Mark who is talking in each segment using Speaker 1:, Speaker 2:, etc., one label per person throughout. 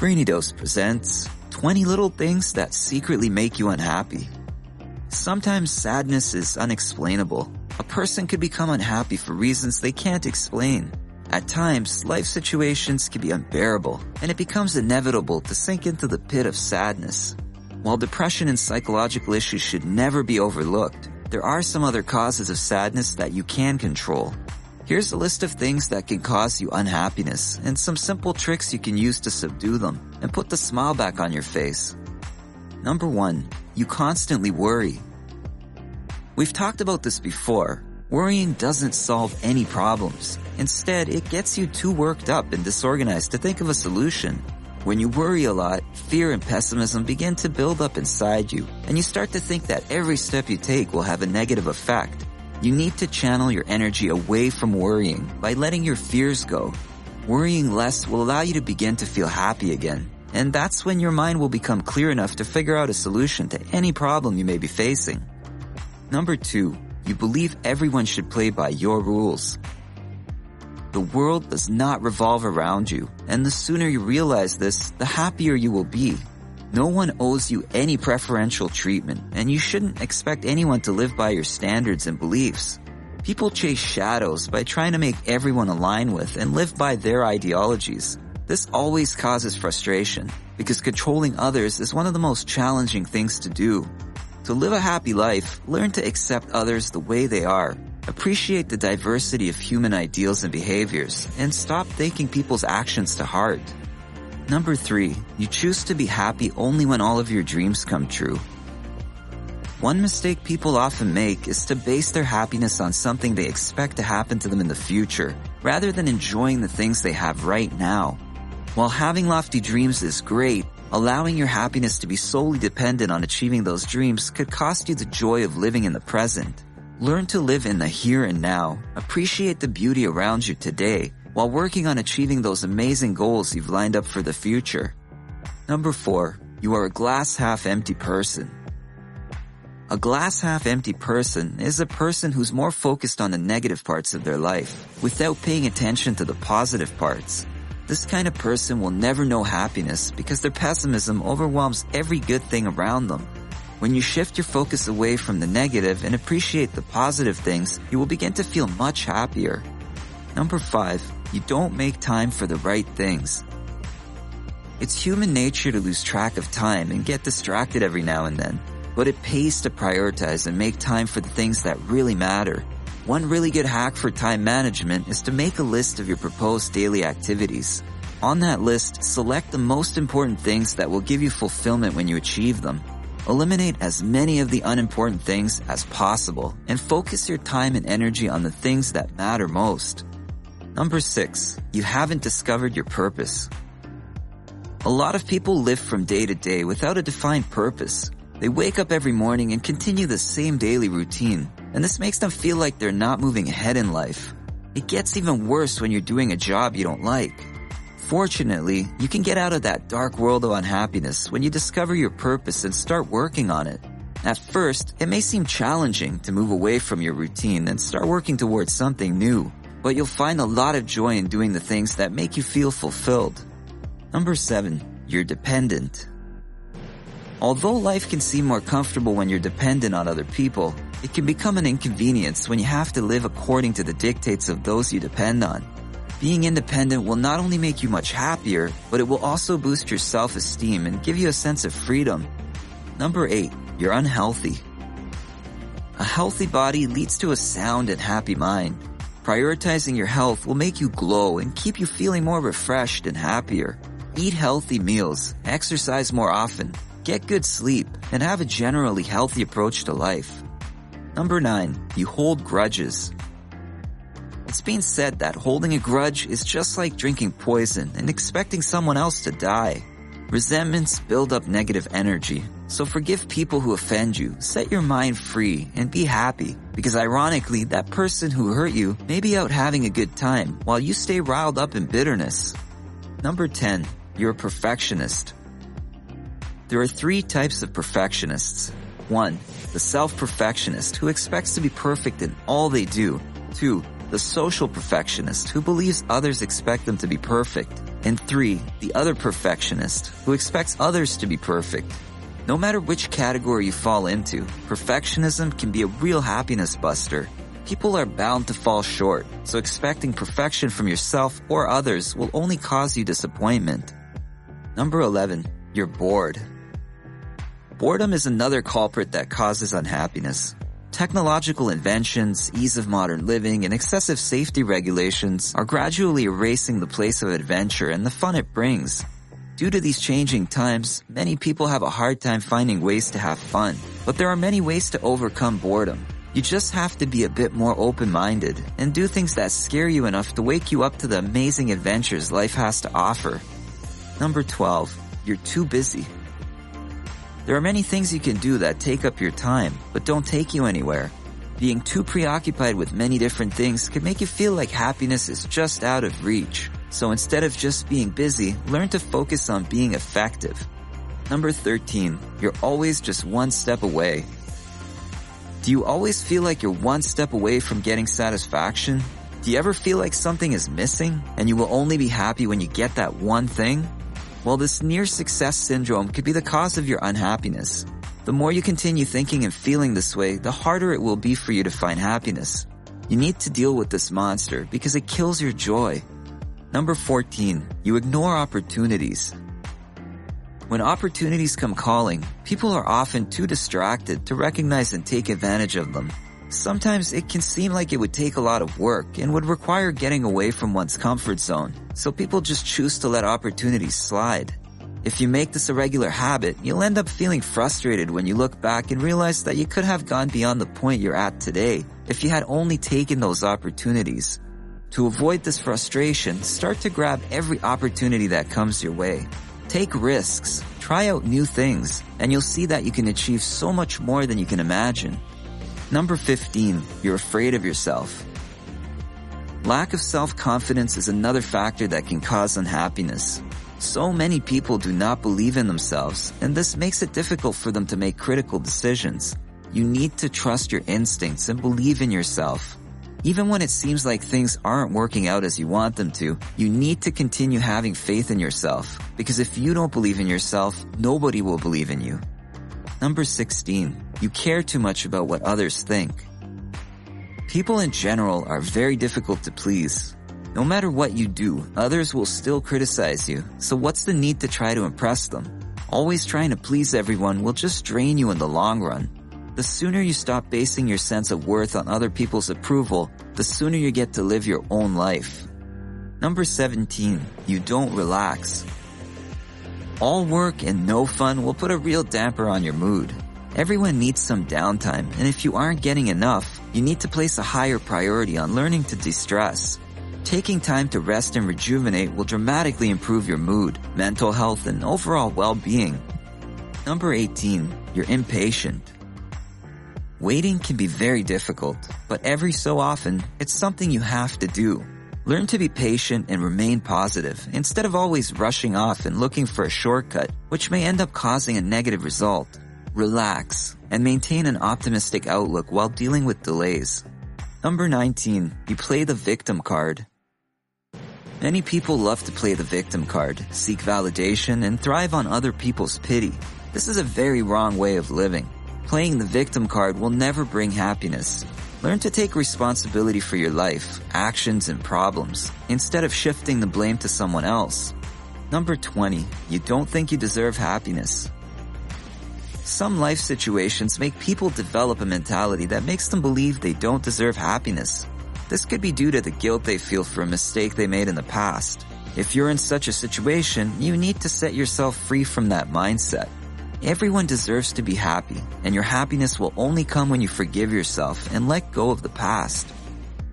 Speaker 1: Brainy Dose presents 20 little things that secretly make you unhappy. Sometimes sadness is unexplainable. A person could become unhappy for reasons they can't explain. At times, life situations can be unbearable, and it becomes inevitable to sink into the pit of sadness. While depression and psychological issues should never be overlooked, there are some other causes of sadness that you can control. Here's a list of things that can cause you unhappiness and some simple tricks you can use to subdue them and put the smile back on your face. Number one, you constantly worry. We've talked about this before. Worrying doesn't solve any problems. Instead, it gets you too worked up and disorganized to think of a solution. When you worry a lot, fear and pessimism begin to build up inside you, and you start to think that every step you take will have a negative effect. You need to channel your energy away from worrying by letting your fears go. Worrying less will allow you to begin to feel happy again, and that's when your mind will become clear enough to figure out a solution to any problem you may be facing. Number two, you believe everyone should play by your rules. The world does not revolve around you, and the sooner you realize this, the happier you will be. No one owes you any preferential treatment, and you shouldn't expect anyone to live by your standards and beliefs. People chase shadows by trying to make everyone align with and live by their ideologies. This always causes frustration, because controlling others is one of the most challenging things to do. To live a happy life, learn to accept others the way they are. Appreciate the diversity of human ideals and behaviors, and stop taking people's actions to heart. Number three, you choose to be happy only when all of your dreams come true. One mistake people often make is to base their happiness on something they expect to happen to them in the future, rather than enjoying the things they have right now. While having lofty dreams is great, allowing your happiness to be solely dependent on achieving those dreams could cost you the joy of living in the present. Learn to live in the here and now, appreciate the beauty around you today, while working on achieving those amazing goals you've lined up for the future. Number four, you are a glass half empty person. A glass half empty person is a person who's more focused on the negative parts of their life without paying attention to the positive parts. This kind of person will never know happiness because their pessimism overwhelms every good thing around them. When you shift your focus away from the negative and appreciate the positive things, you will begin to feel much happier. Number five, you don't make time for the right things. It's human nature to lose track of time and get distracted every now and then, but it pays to prioritize and make time for the things that really matter. One really good hack for time management is to make a list of your proposed daily activities. On that list, select the most important things that will give you fulfillment when you achieve them. Eliminate as many of the unimportant things as possible and focus your time and energy on the things that matter most. Number six, you haven't discovered your purpose. A lot of people live from day to day without a defined purpose. They wake up every morning and continue the same daily routine, and this makes them feel like they're not moving ahead in life. It gets even worse when you're doing a job you don't like. Fortunately, you can get out of that dark world of unhappiness when you discover your purpose and start working on it. At first, it may seem challenging to move away from your routine and start working towards something new, but you'll find a lot of joy in doing the things that make you feel fulfilled. Number seven, you're dependent. Although life can seem more comfortable when you're dependent on other people, it can become an inconvenience when you have to live according to the dictates of those you depend on. Being independent will not only make you much happier, but it will also boost your self-esteem and give you a sense of freedom. Number 8. You're unhealthy. A healthy body leads to a sound and happy mind. Prioritizing your health will make you glow and keep you feeling more refreshed and happier. Eat healthy meals, exercise more often, get good sleep, and have a generally healthy approach to life. Number 9. You hold grudges. It's been said that holding a grudge is just like drinking poison and expecting someone else to die. Resentments build up negative energy, so forgive people who offend you, set your mind free, and be happy, because ironically, that person who hurt you may be out having a good time while you stay riled up in bitterness. Number 10. You're a perfectionist. There are three types of perfectionists. 1. The self-perfectionist who expects to be perfect in all they do. 2 the social perfectionist who believes others expect them to be perfect. And three, the other perfectionist who expects others to be perfect. No matter which category you fall into, perfectionism can be a real happiness buster. People are bound to fall short, so expecting perfection from yourself or others will only cause you disappointment. Number 11, you're bored. Boredom is another culprit that causes unhappiness. Technological inventions, ease of modern living, and excessive safety regulations are gradually erasing the place of adventure and the fun it brings. Due to these changing times, many people have a hard time finding ways to have fun. But there are many ways to overcome boredom. You just have to be a bit more open-minded and do things that scare you enough to wake you up to the amazing adventures life has to offer. Number 12. You're too busy. There are many things you can do that take up your time, but don't take you anywhere. Being too preoccupied with many different things can make you feel like happiness is just out of reach. So instead of just being busy, learn to focus on being effective. Number 13, you're always just one step away. Do you always feel like you're one step away from getting satisfaction? Do you ever feel like something is missing and you will only be happy when you get that one thing? Well, this near success syndrome could be the cause of your unhappiness. The more you continue thinking and feeling this way, the harder it will be for you to find happiness. You need to deal with this monster because it kills your joy. Number 14, you ignore opportunities. When opportunities come calling, people are often too distracted to recognize and take advantage of them. Sometimes it can seem like it would take a lot of work and would require getting away from one's comfort zone, so people just choose to let opportunities slide. If you make this a regular habit, you'll end up feeling frustrated when you look back and realize that you could have gone beyond the point you're at today if you had only taken those opportunities. To avoid this frustration, start to grab every opportunity that comes your way. Take risks, try out new things, and you'll see that you can achieve so much more than you can imagine. Number 15, you're afraid of yourself. Lack of self-confidence is another factor that can cause unhappiness. So many people do not believe in themselves, and this makes it difficult for them to make critical decisions. You need to trust your instincts and believe in yourself. Even when it seems like things aren't working out as you want them to, you need to continue having faith in yourself. Because if you don't believe in yourself, nobody will believe in you. Number 16. You care too much about what others think. People in general are very difficult to please. No matter what you do, others will still criticize you, so what's the need to try to impress them? Always trying to please everyone will just drain you in the long run. The sooner you stop basing your sense of worth on other people's approval, the sooner you get to live your own life. Number 17. You don't relax. All work and no fun will put a real damper on your mood. Everyone needs some downtime, and if you aren't getting enough, you need to place a higher priority on learning to de-stress. Taking time to rest and rejuvenate will dramatically improve your mood, mental health, and overall well-being. Number 18. You're impatient. Waiting can be very difficult, but every so often, it's something you have to do. Learn to be patient and remain positive instead of always rushing off and looking for a shortcut, which may end up causing a negative result. Relax and maintain an optimistic outlook while dealing with delays. Number 19. You play the victim card. Many people love to play the victim card, seek validation, and thrive on other people's pity. This is a very wrong way of living. Playing the victim card will never bring happiness. Learn to take responsibility for your life, actions, and problems, instead of shifting the blame to someone else. Number 20. You don't think you deserve happiness. Some life situations make people develop a mentality that makes them believe they don't deserve happiness. This could be due to the guilt they feel for a mistake they made in the past. If you're in such a situation, you need to set yourself free from that mindset. Everyone deserves to be happy, and your happiness will only come when you forgive yourself and let go of the past.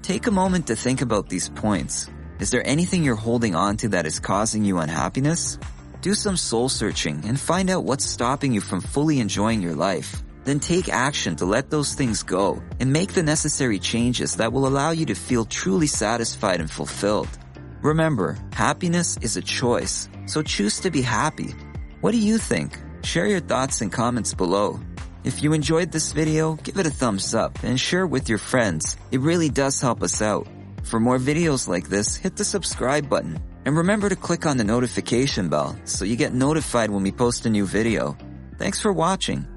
Speaker 1: Take a moment to think about these points. Is there anything you're holding on to that is causing you unhappiness? Do some soul searching and find out what's stopping you from fully enjoying your life. Then take action to let those things go and make the necessary changes that will allow you to feel truly satisfied and fulfilled. Remember, happiness is a choice, so choose to be happy. What do you think? Share your thoughts and comments below. If you enjoyed this video, give it a thumbs up and share with your friends. It really does help us out. For more videos like this, hit the subscribe button. And remember to click on the notification bell so you get notified when we post a new video. Thanks for watching.